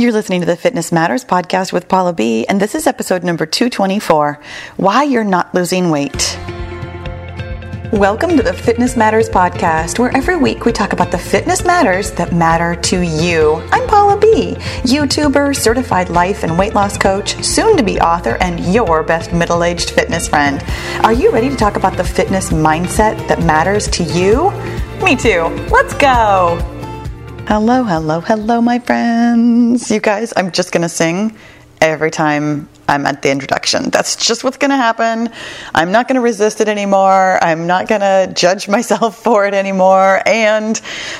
You're listening to the Fitness Matters podcast with Paula B, and this is episode number 224 Why You're Not Losing Weight. Welcome to the Fitness Matters podcast, where every week we talk about the fitness matters that matter to you. I'm Paula B, YouTuber, certified life and weight loss coach, soon to be author, and your best middle aged fitness friend. Are you ready to talk about the fitness mindset that matters to you? Me too. Let's go. Hello, hello, hello, my friends. You guys, I'm just going to sing every time I'm at the introduction. That's just what's going to happen. I'm not going to resist it anymore. I'm not going to judge myself for it anymore. And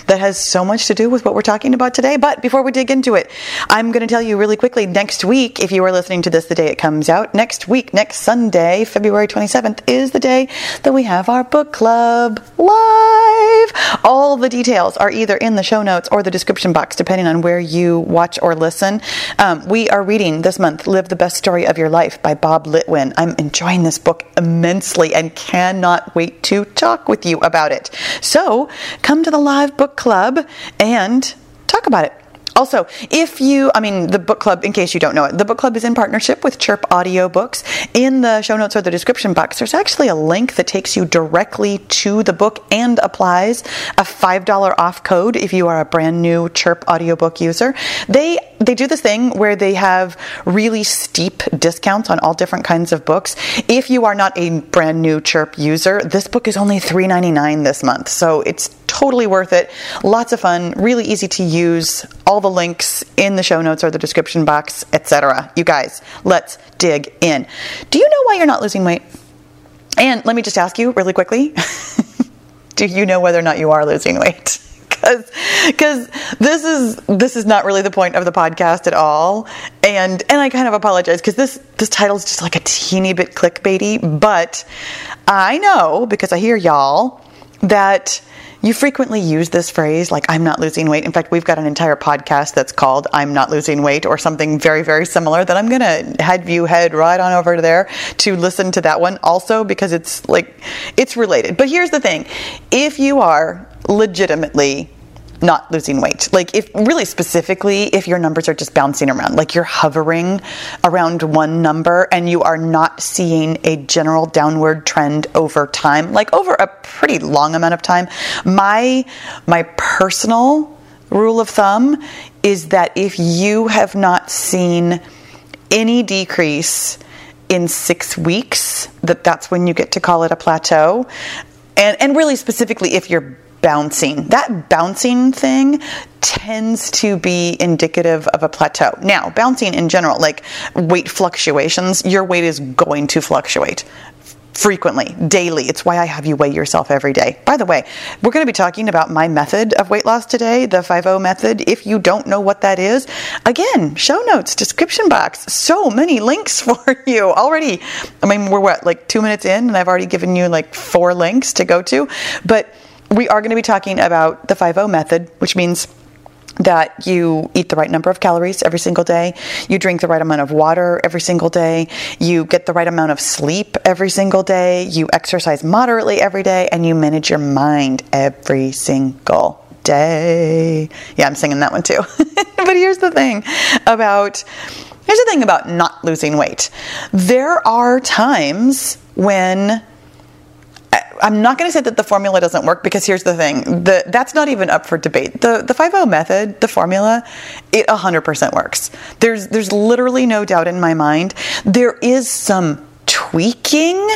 that has so much to do with what we're talking about today. But before we dig into it, I'm going to tell you really quickly next week, if you are listening to this the day it comes out, next week, next Sunday, February 27th, is the day that we have our book club live. All the details are either in the show notes or the description box, depending on where you watch or listen. Um, we are reading this month Live the Best Story of Your Life by Bob Litwin. I'm enjoying this book immensely and cannot wait to talk with you about it. So come to the live book club and talk about it. Also, if you, I mean, the book club, in case you don't know it, the book club is in partnership with Chirp Audio Books. In the show notes or the description box, there's actually a link that takes you directly to the book and applies a $5 off code if you are a brand new Chirp audiobook user. They they do this thing where they have really steep discounts on all different kinds of books. If you are not a brand new Chirp user, this book is only $3.99 this month. So it's totally worth it. Lots of fun, really easy to use. All the links in the show notes or the description box, etc. You guys, let's dig in. Do you know why you're not losing weight? And let me just ask you really quickly do you know whether or not you are losing weight? because this is this is not really the point of the podcast at all and and I kind of apologize because this this title is just like a teeny bit clickbaity but I know because I hear y'all that you frequently use this phrase like I'm not losing weight. In fact, we've got an entire podcast that's called I'm not losing weight or something very very similar that I'm going to head you head right on over there to listen to that one also because it's like it's related. But here's the thing. If you are legitimately not losing weight. Like if really specifically if your numbers are just bouncing around, like you're hovering around one number and you are not seeing a general downward trend over time, like over a pretty long amount of time. My my personal rule of thumb is that if you have not seen any decrease in 6 weeks, that that's when you get to call it a plateau. And and really specifically if you're bouncing. That bouncing thing tends to be indicative of a plateau. Now, bouncing in general, like weight fluctuations, your weight is going to fluctuate frequently, daily. It's why I have you weigh yourself every day. By the way, we're going to be talking about my method of weight loss today, the 5 method. If you don't know what that is, again, show notes, description box, so many links for you already. I mean, we're what, like 2 minutes in and I've already given you like 4 links to go to, but we are going to be talking about the 5 method, which means that you eat the right number of calories every single day, you drink the right amount of water every single day, you get the right amount of sleep every single day, you exercise moderately every day, and you manage your mind every single day. Yeah, I'm singing that one too. but here's the thing about here's the thing about not losing weight. There are times when I'm not going to say that the formula doesn't work because here's the thing: the, that's not even up for debate. The the 5 method, the formula, it 100% works. There's there's literally no doubt in my mind. There is some tweaking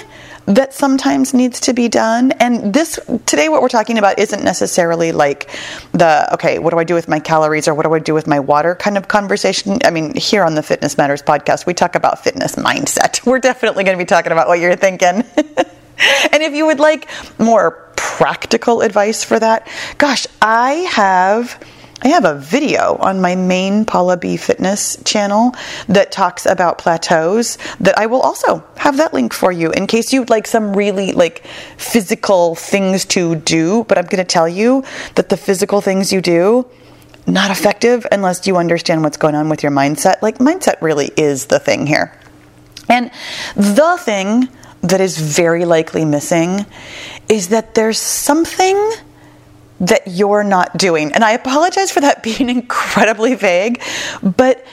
that sometimes needs to be done. And this today, what we're talking about isn't necessarily like the okay, what do I do with my calories or what do I do with my water kind of conversation. I mean, here on the Fitness Matters podcast, we talk about fitness mindset. We're definitely going to be talking about what you're thinking. and if you would like more practical advice for that, gosh, I have I have a video on my main Paula B Fitness channel that talks about plateaus that I will also have that link for you in case you'd like some really like physical things to do, but I'm going to tell you that the physical things you do not effective unless you understand what's going on with your mindset. Like mindset really is the thing here. And the thing that is very likely missing is that there's something that you're not doing. And I apologize for that being incredibly vague, but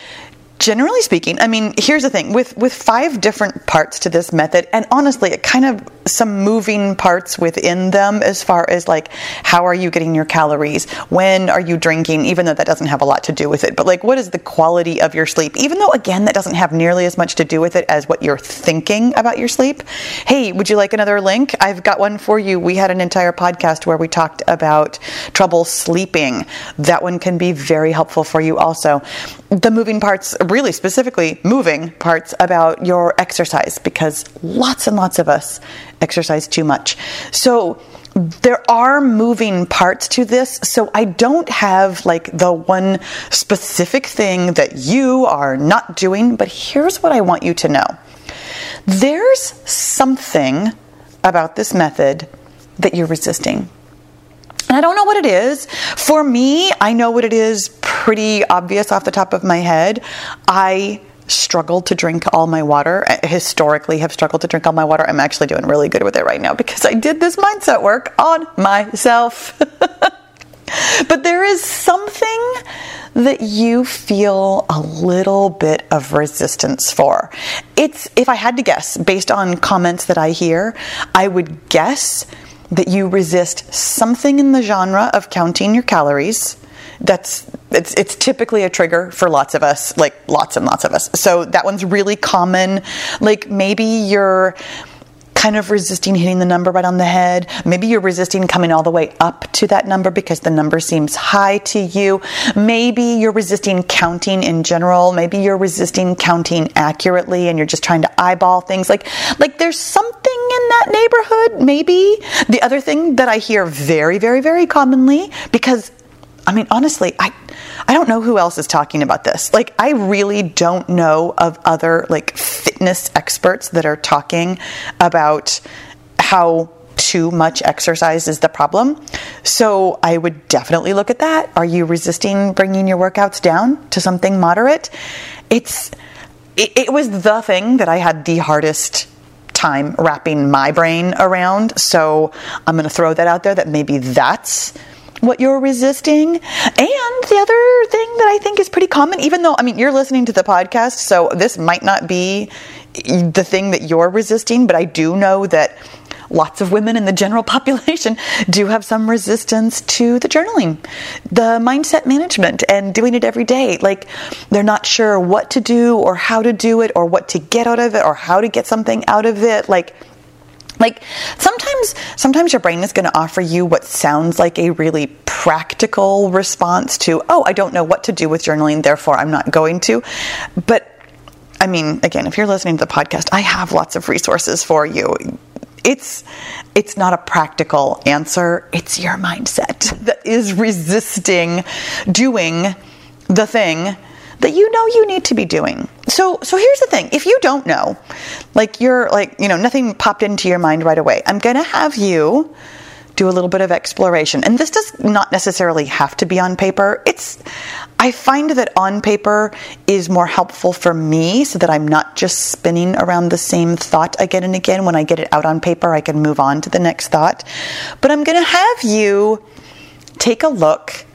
generally speaking, I mean, here's the thing with with five different parts to this method, and honestly, it kind of some moving parts within them as far as like how are you getting your calories, when are you drinking, even though that doesn't have a lot to do with it. But like, what is the quality of your sleep? Even though again, that doesn't have nearly as much to do with it as what you're thinking about your sleep. Hey, would you like another link? I've got one for you. We had an entire podcast where we talked about trouble sleeping. That one can be very helpful for you also. The moving parts really specifically moving parts about your exercise because lots and lots of us exercise too much. So there are moving parts to this, so I don't have like the one specific thing that you are not doing, but here's what I want you to know. There's something about this method that you're resisting. And I don't know what it is. For me, I know what it is pretty obvious off the top of my head. I struggle to drink all my water. historically have struggled to drink all my water. I'm actually doing really good with it right now because I did this mindset work on myself. but there is something that you feel a little bit of resistance for. It's if I had to guess based on comments that I hear, I would guess that you resist something in the genre of counting your calories. That's it's it's typically a trigger for lots of us, like lots and lots of us. So that one's really common. Like maybe you're kind of resisting hitting the number right on the head. Maybe you're resisting coming all the way up to that number because the number seems high to you. Maybe you're resisting counting in general. Maybe you're resisting counting accurately and you're just trying to eyeball things. Like like there's something in that neighborhood, maybe. The other thing that I hear very, very, very commonly, because I mean, honestly, I I don't know who else is talking about this. Like I really don't know of other like fitness experts that are talking about how too much exercise is the problem. So I would definitely look at that. Are you resisting bringing your workouts down to something moderate? It's it, it was the thing that I had the hardest time wrapping my brain around. So I'm going to throw that out there that maybe that's what you're resisting. And the other thing that I think is pretty common, even though, I mean, you're listening to the podcast, so this might not be the thing that you're resisting, but I do know that lots of women in the general population do have some resistance to the journaling, the mindset management, and doing it every day. Like they're not sure what to do or how to do it or what to get out of it or how to get something out of it. Like, like sometimes sometimes your brain is going to offer you what sounds like a really practical response to, "Oh, I don't know what to do with journaling, therefore I'm not going to." But I mean, again, if you're listening to the podcast, I have lots of resources for you. It's it's not a practical answer. It's your mindset that is resisting doing the thing that you know you need to be doing. So so here's the thing. If you don't know, like you're like, you know, nothing popped into your mind right away. I'm going to have you do a little bit of exploration. And this does not necessarily have to be on paper. It's I find that on paper is more helpful for me so that I'm not just spinning around the same thought again and again. When I get it out on paper, I can move on to the next thought. But I'm going to have you take a look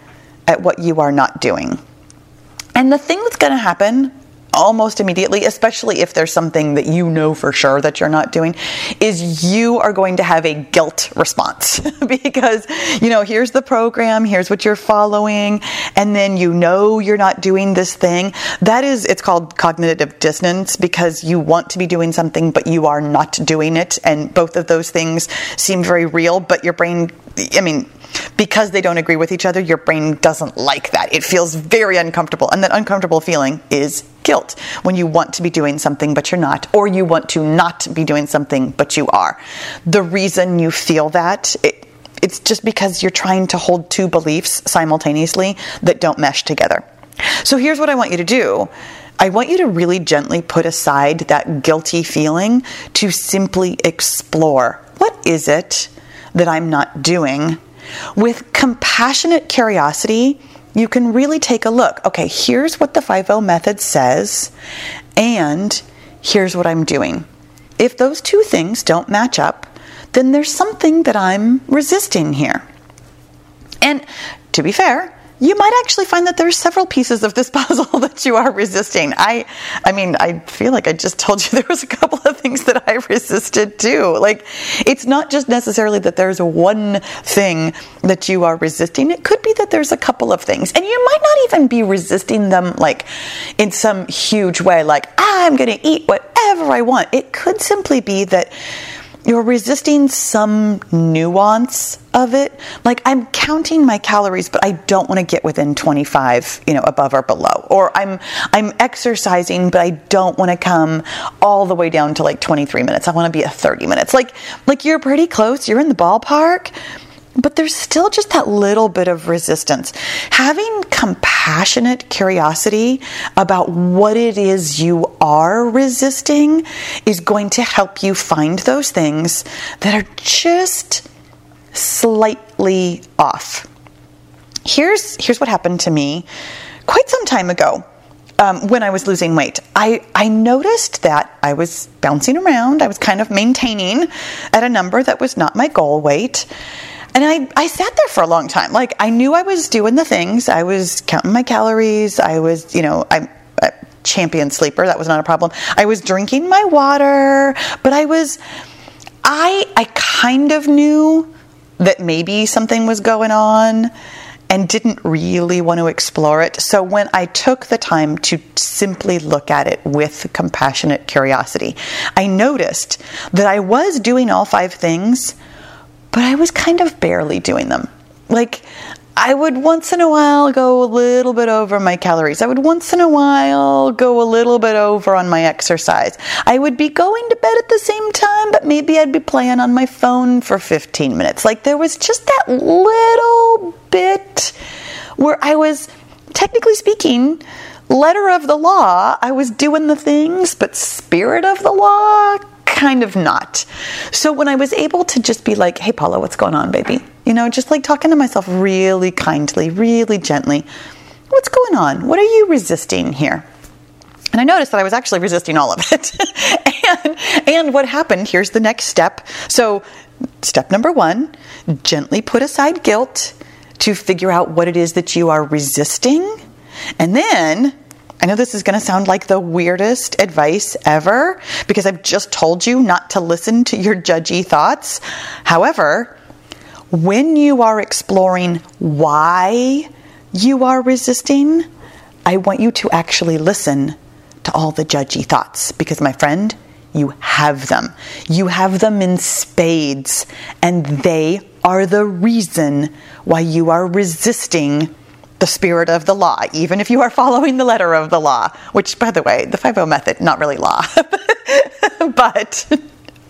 at what you are not doing. And the thing that's going to happen almost immediately, especially if there's something that you know for sure that you're not doing, is you are going to have a guilt response because, you know, here's the program, here's what you're following, and then you know you're not doing this thing. That is, it's called cognitive dissonance because you want to be doing something, but you are not doing it. And both of those things seem very real, but your brain, I mean, because they don't agree with each other, your brain doesn't like that. It feels very uncomfortable. And that uncomfortable feeling is guilt when you want to be doing something but you're not, or you want to not be doing something but you are. The reason you feel that, it, it's just because you're trying to hold two beliefs simultaneously that don't mesh together. So here's what I want you to do. I want you to really gently put aside that guilty feeling to simply explore what is it that I'm not doing with compassionate curiosity, you can really take a look. Okay, here's what the 5 method says, and here's what I'm doing. If those two things don't match up, then there's something that I'm resisting here. And to be fair, you might actually find that there are several pieces of this puzzle that you are resisting. I I mean, I feel like I just told you there was a couple of things that I resisted too. Like it's not just necessarily that there's one thing that you are resisting. It could be that there's a couple of things. And you might not even be resisting them like in some huge way like ah, I'm going to eat whatever I want. It could simply be that you're resisting some nuance of it. Like I'm counting my calories, but I don't want to get within 25, you know, above or below. Or I'm I'm exercising, but I don't want to come all the way down to like 23 minutes. I want to be at 30 minutes. Like like you're pretty close. You're in the ballpark but there's still just that little bit of resistance. Having compassionate curiosity about what it is you are resisting is going to help you find those things that are just slightly off. Here's, here's what happened to me quite some time ago. Um, when I was losing weight, I, I noticed that I was bouncing around. I was kind of maintaining at a number that was not my goal weight. And I, I sat there for a long time. Like I knew I was doing the things. I was counting my calories. I was, you know, I'm a champion sleeper. That was not a problem. I was drinking my water, but I was, I, I kind of knew that maybe something was going on and didn't really want to explore it. So when I took the time to simply look at it with compassionate curiosity, I noticed that I was doing all five things but I was kind of barely doing them. Like, I would once in a while go a little bit over my calories. I would once in a while go a little bit over on my exercise. I would be going to bed at the same time, but maybe I'd be playing on my phone for 15 minutes. Like there was just that little bit where I was, technically speaking, letter of the law, I was doing the things, but spirit of the law, kind of not. So when I was able to just be like, hey, Paula, what's going on, baby? You know, just like talking to myself really kindly, really gently. What's going on? What are you resisting here? And I noticed that I was actually resisting all of it. and, and what happened, here's the next step. So, step number one gently put aside guilt to figure out what it is that you are resisting. And then I know this is going to sound like the weirdest advice ever because I've just told you not to listen to your judgy thoughts. However, when you are exploring why you are resisting, I want you to actually listen to all the judgy thoughts because, my friend, you have them. You have them in spades, and they are the reason why you are resisting the spirit of the law, even if you are following the letter of the law, which, by the way, the 5 method, not really law, but.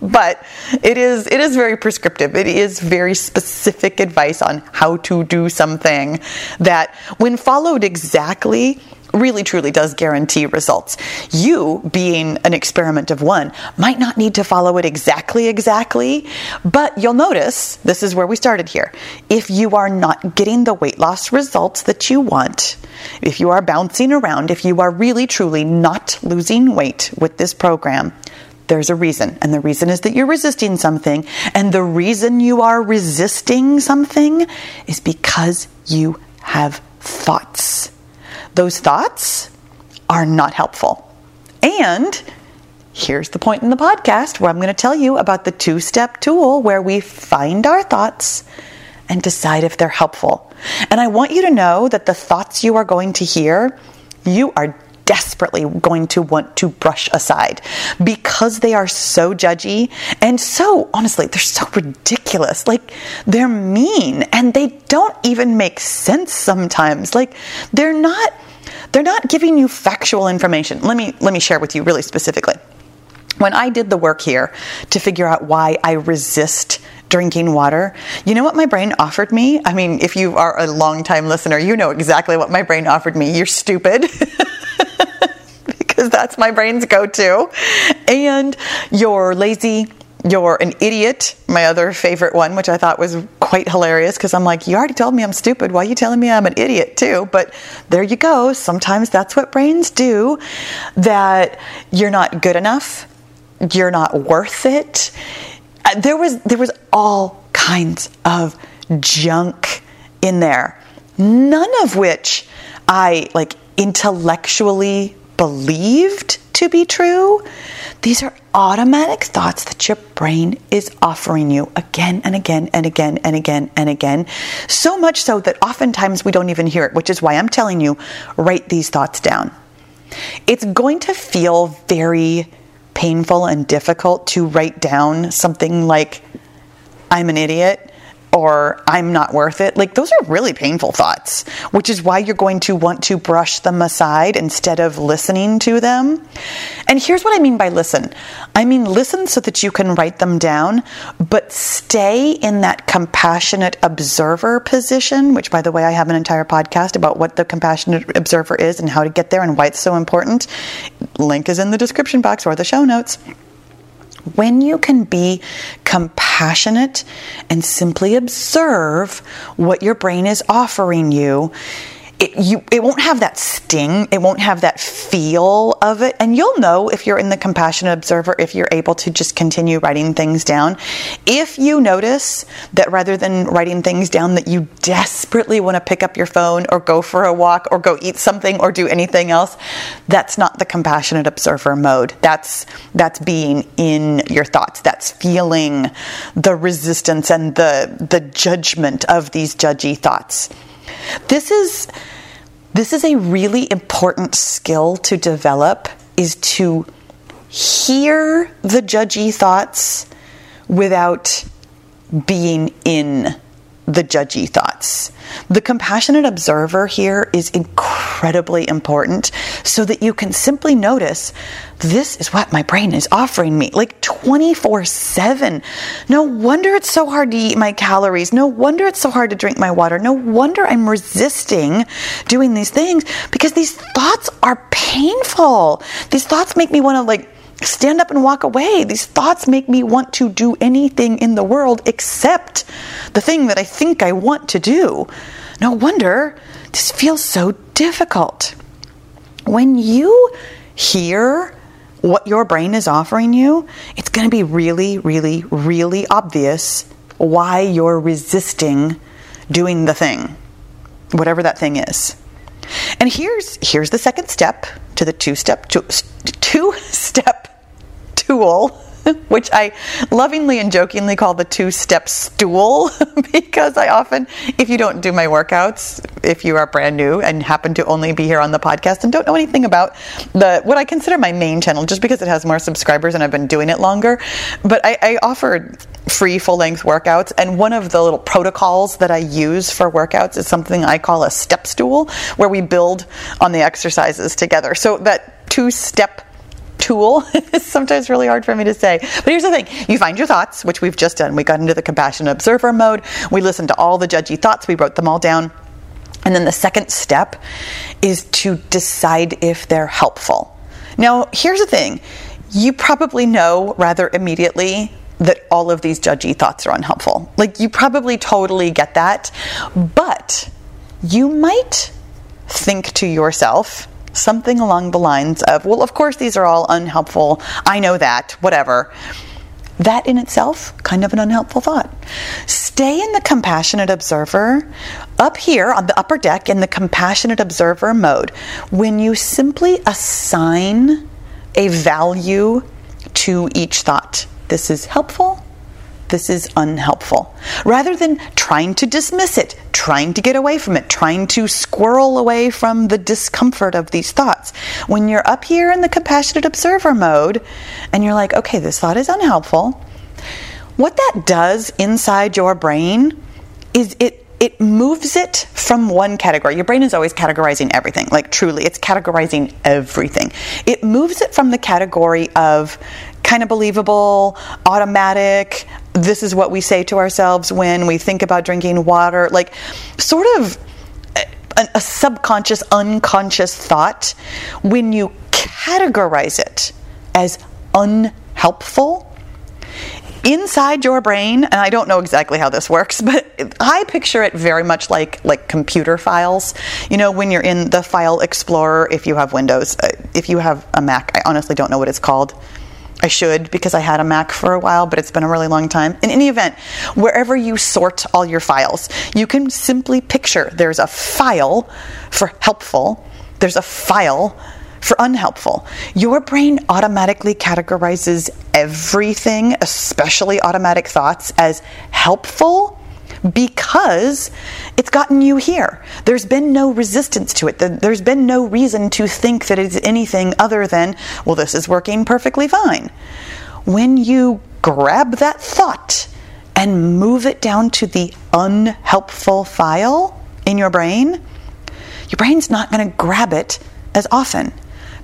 But it is it is very prescriptive. It is very specific advice on how to do something that when followed exactly really truly does guarantee results. You, being an experiment of one, might not need to follow it exactly, exactly, but you'll notice this is where we started here. If you are not getting the weight loss results that you want, if you are bouncing around, if you are really truly not losing weight with this program, there's a reason. And the reason is that you're resisting something. And the reason you are resisting something is because you have thoughts those thoughts are not helpful. And here's the point in the podcast where I'm going to tell you about the two step tool where we find our thoughts and decide if they're helpful. And I want you to know that the thoughts you are going to hear, you are desperately going to want to brush aside because they are so judgy and so, honestly, they're so ridiculous. Like, they're mean and they don't even make sense sometimes. Like, they're not they're not giving you factual information. Let me let me share with you really specifically. When I did the work here to figure out why I resist drinking water, you know what my brain offered me? I mean, if you are a long-time listener, you know exactly what my brain offered me. You're stupid. because that's my brain's go to. And you're lazy, you're an idiot, my other favorite one, which I thought was quite hilarious because I'm like, you already told me I'm stupid. Why are you telling me I'm an idiot too? But there you go. Sometimes that's what brains do that you're not good enough, you're not worth it. Uh, there was there was all kinds of junk in there, none of which I like intellectually believed to be true. These are automatic thoughts that your brain is offering you again and again and again and again and again. So much so that oftentimes we don't even hear it, which is why I'm telling you write these thoughts down. It's going to feel very painful and difficult to write down something like, I'm an idiot or I'm not worth it. Like, those are really painful thoughts, which is why you're going to want to brush them aside instead of listening to them. And here's what I mean by listen I mean, listen so that you can write them down, but stay in that compassionate observer position, which, by the way, I have an entire podcast about what the compassionate observer is and how to get there and why it's so important. Link is in the description box or the show notes when you can be compassionate and simply observe what your brain is offering you, it, you, it won't have that sting, it won't have that feel of it. And you'll know if you're in the compassionate observer, if you're able to just continue writing things down. If you notice that rather than writing things down, that you desperately want to pick up your phone or go for a walk or go eat something or do anything else, that's not the compassionate observer mode. That's, that's being in your thoughts. That's feeling the resistance and the, the judgment of these judgy thoughts. This is this is a really important skill to develop is to hear the judgy thoughts without being in the judgy thoughts. The compassionate observer here is incredibly important so that you can simply notice this is what my brain is offering me like 24 7. No wonder it's so hard to eat my calories. No wonder it's so hard to drink my water. No wonder I'm resisting doing these things because these thoughts are painful. These thoughts make me want to like stand up and walk away. These thoughts make me want to do anything in the world except the thing that I think I want to do. No wonder this feels so difficult. When you hear what your brain is offering you, it's going to be really, really, really obvious why you're resisting doing the thing, whatever that thing is. And here's here's the second step to the two step two, two step tool which I lovingly and jokingly call the two step stool because I often, if you don't do my workouts, if you are brand new and happen to only be here on the podcast and don't know anything about the what I consider my main channel, just because it has more subscribers and I've been doing it longer, but I, I offer free full length workouts. And one of the little protocols that I use for workouts is something I call a step stool, where we build on the exercises together. So that two step tool is sometimes really hard for me to say. But here's the thing you find your thoughts, which we've just done. We got into the compassionate observer mode, we listened to all the judgy thoughts, we wrote them all down. And then the second step is to decide if they're helpful. Now, here's the thing you probably know rather immediately that all of these judgy thoughts are unhelpful. Like, you probably totally get that. But you might think to yourself, something along the lines of, well, of course, these are all unhelpful. I know that, whatever. That in itself, kind of an unhelpful thought. Stay in the compassionate observer up here on the upper deck in the compassionate observer mode. When you simply assign a value to each thought, this is helpful, this is unhelpful. Rather than trying to dismiss it, trying to get away from it, trying to squirrel away from the discomfort of these thoughts. When you're up here in the compassionate observer mode and you're like, okay, this thought is unhelpful, what that does inside your brain is it it moves it from one category. Your brain is always categorizing everything, like truly, it's categorizing everything. It moves it from the category of kind of believable, automatic, this is what we say to ourselves when we think about drinking water, like sort of a, a subconscious, unconscious thought. When you categorize it as unhelpful, inside your brain and i don't know exactly how this works but i picture it very much like like computer files you know when you're in the file explorer if you have windows uh, if you have a mac i honestly don't know what it's called I should because I had a Mac for a while, but it's been a really long time. In any event, wherever you sort all your files, you can simply picture there's a file for helpful, there's a file for unhelpful. Your brain automatically categorizes everything, especially automatic thoughts, as helpful because it's gotten you here. There's been no resistance to it. There's been no reason to think that it's anything other than, well, this is working perfectly fine. When you grab that thought and move it down to the unhelpful file in your brain, your brain's not going to grab it as often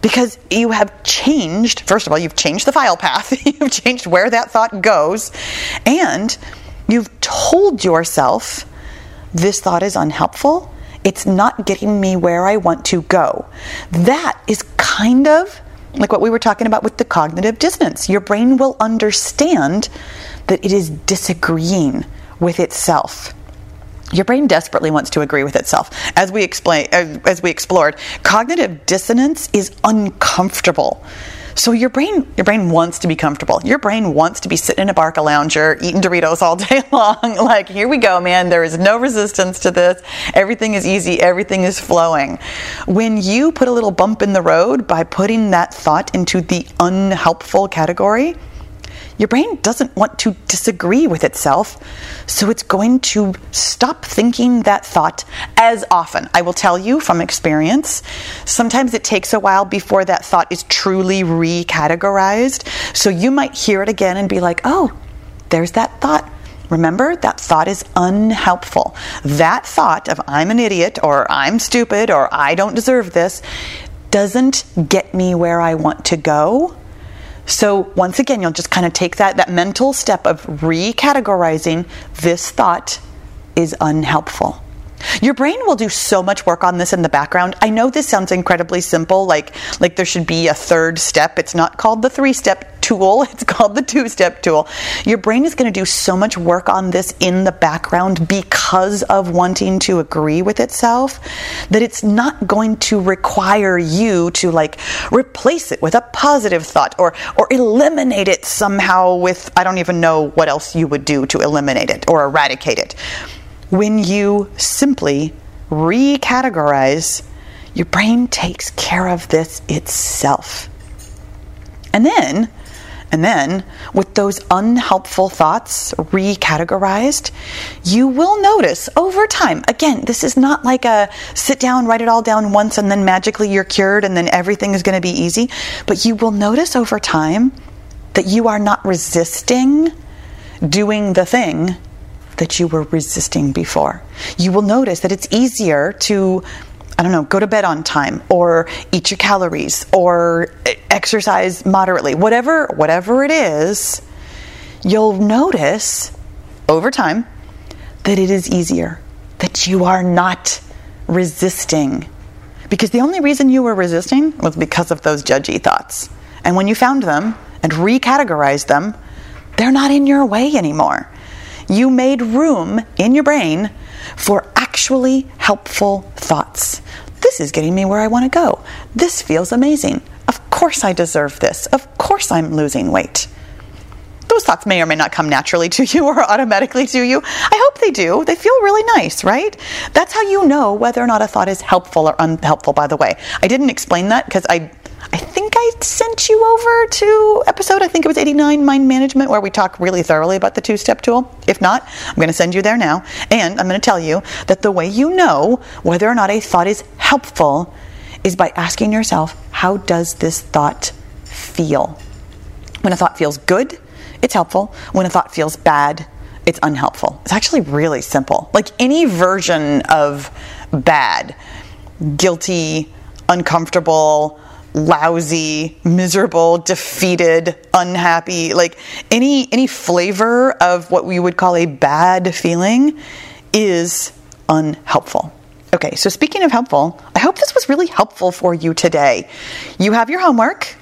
because you have changed, first of all, you've changed the file path, you've changed where that thought goes, and You've told yourself this thought is unhelpful. It's not getting me where I want to go. That is kind of like what we were talking about with the cognitive dissonance. Your brain will understand that it is disagreeing with itself. Your brain desperately wants to agree with itself. As we explain, as we explored, cognitive dissonance is uncomfortable. So your brain, your brain wants to be comfortable. Your brain wants to be sitting in a Barcalounger, eating Doritos all day long. like, here we go, man. There is no resistance to this. Everything is easy. Everything is flowing. When you put a little bump in the road by putting that thought into the unhelpful category, your brain doesn't want to disagree with itself, so it's going to stop thinking that thought as often. I will tell you from experience, sometimes it takes a while before that thought is truly recategorized. So you might hear it again and be like, oh, there's that thought. Remember, that thought is unhelpful. That thought of I'm an idiot or I'm stupid or I don't deserve this doesn't get me where I want to go so once again, you'll just kind of take that, that mental step of recategorizing this thought is unhelpful. Your brain will do so much work on this in the background. I know this sounds incredibly simple, like like there should be a third step. It's not called the three-step tool, it's called the two-step tool. Your brain is going to do so much work on this in the background because of wanting to agree with itself that it's not going to require you to like replace it with a positive thought or or eliminate it somehow with I don't even know what else you would do to eliminate it or eradicate it when you simply recategorize, your brain takes care of this itself. And then, and then, with those unhelpful thoughts recategorized, you will notice over time. Again, this is not like a sit down, write it all down once, and then magically you're cured and then everything is going to be easy. But you will notice over time that you are not resisting doing the thing that you were resisting before. You will notice that it's easier to I don't know, go to bed on time or eat your calories or exercise moderately. Whatever whatever it is, you'll notice over time that it is easier that you are not resisting. Because the only reason you were resisting was because of those judgy thoughts. And when you found them and recategorized them, they're not in your way anymore you made room in your brain for actually helpful thoughts. This is getting me where I want to go. This feels amazing. Of course, I deserve this. Of course, I'm losing weight. Those thoughts may or may not come naturally to you or automatically to you. I hope they do. They feel really nice, right? That's how you know whether or not a thought is helpful or unhelpful, by the way. I didn't explain that because I I think I sent you over to episode, I think it was 89, Mind Management, where we talk really thoroughly about the two step tool. If not, I'm going to send you there now. And I'm going to tell you that the way you know whether or not a thought is helpful is by asking yourself, how does this thought feel? When a thought feels good, it's helpful. When a thought feels bad, it's unhelpful. It's actually really simple. Like any version of bad, guilty, uncomfortable, lousy, miserable, defeated, unhappy, like any any flavor of what we would call a bad feeling is unhelpful. Okay, so speaking of helpful, I hope this was really helpful for you today. You have your homework.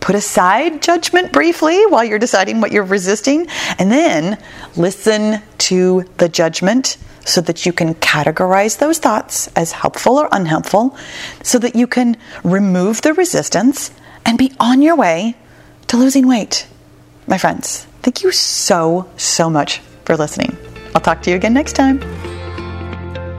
Put aside judgment briefly while you're deciding what you're resisting, and then listen to the judgment so that you can categorize those thoughts as helpful or unhelpful, so that you can remove the resistance and be on your way to losing weight. My friends, thank you so, so much for listening. I'll talk to you again next time.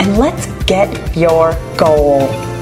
and let's get your goal.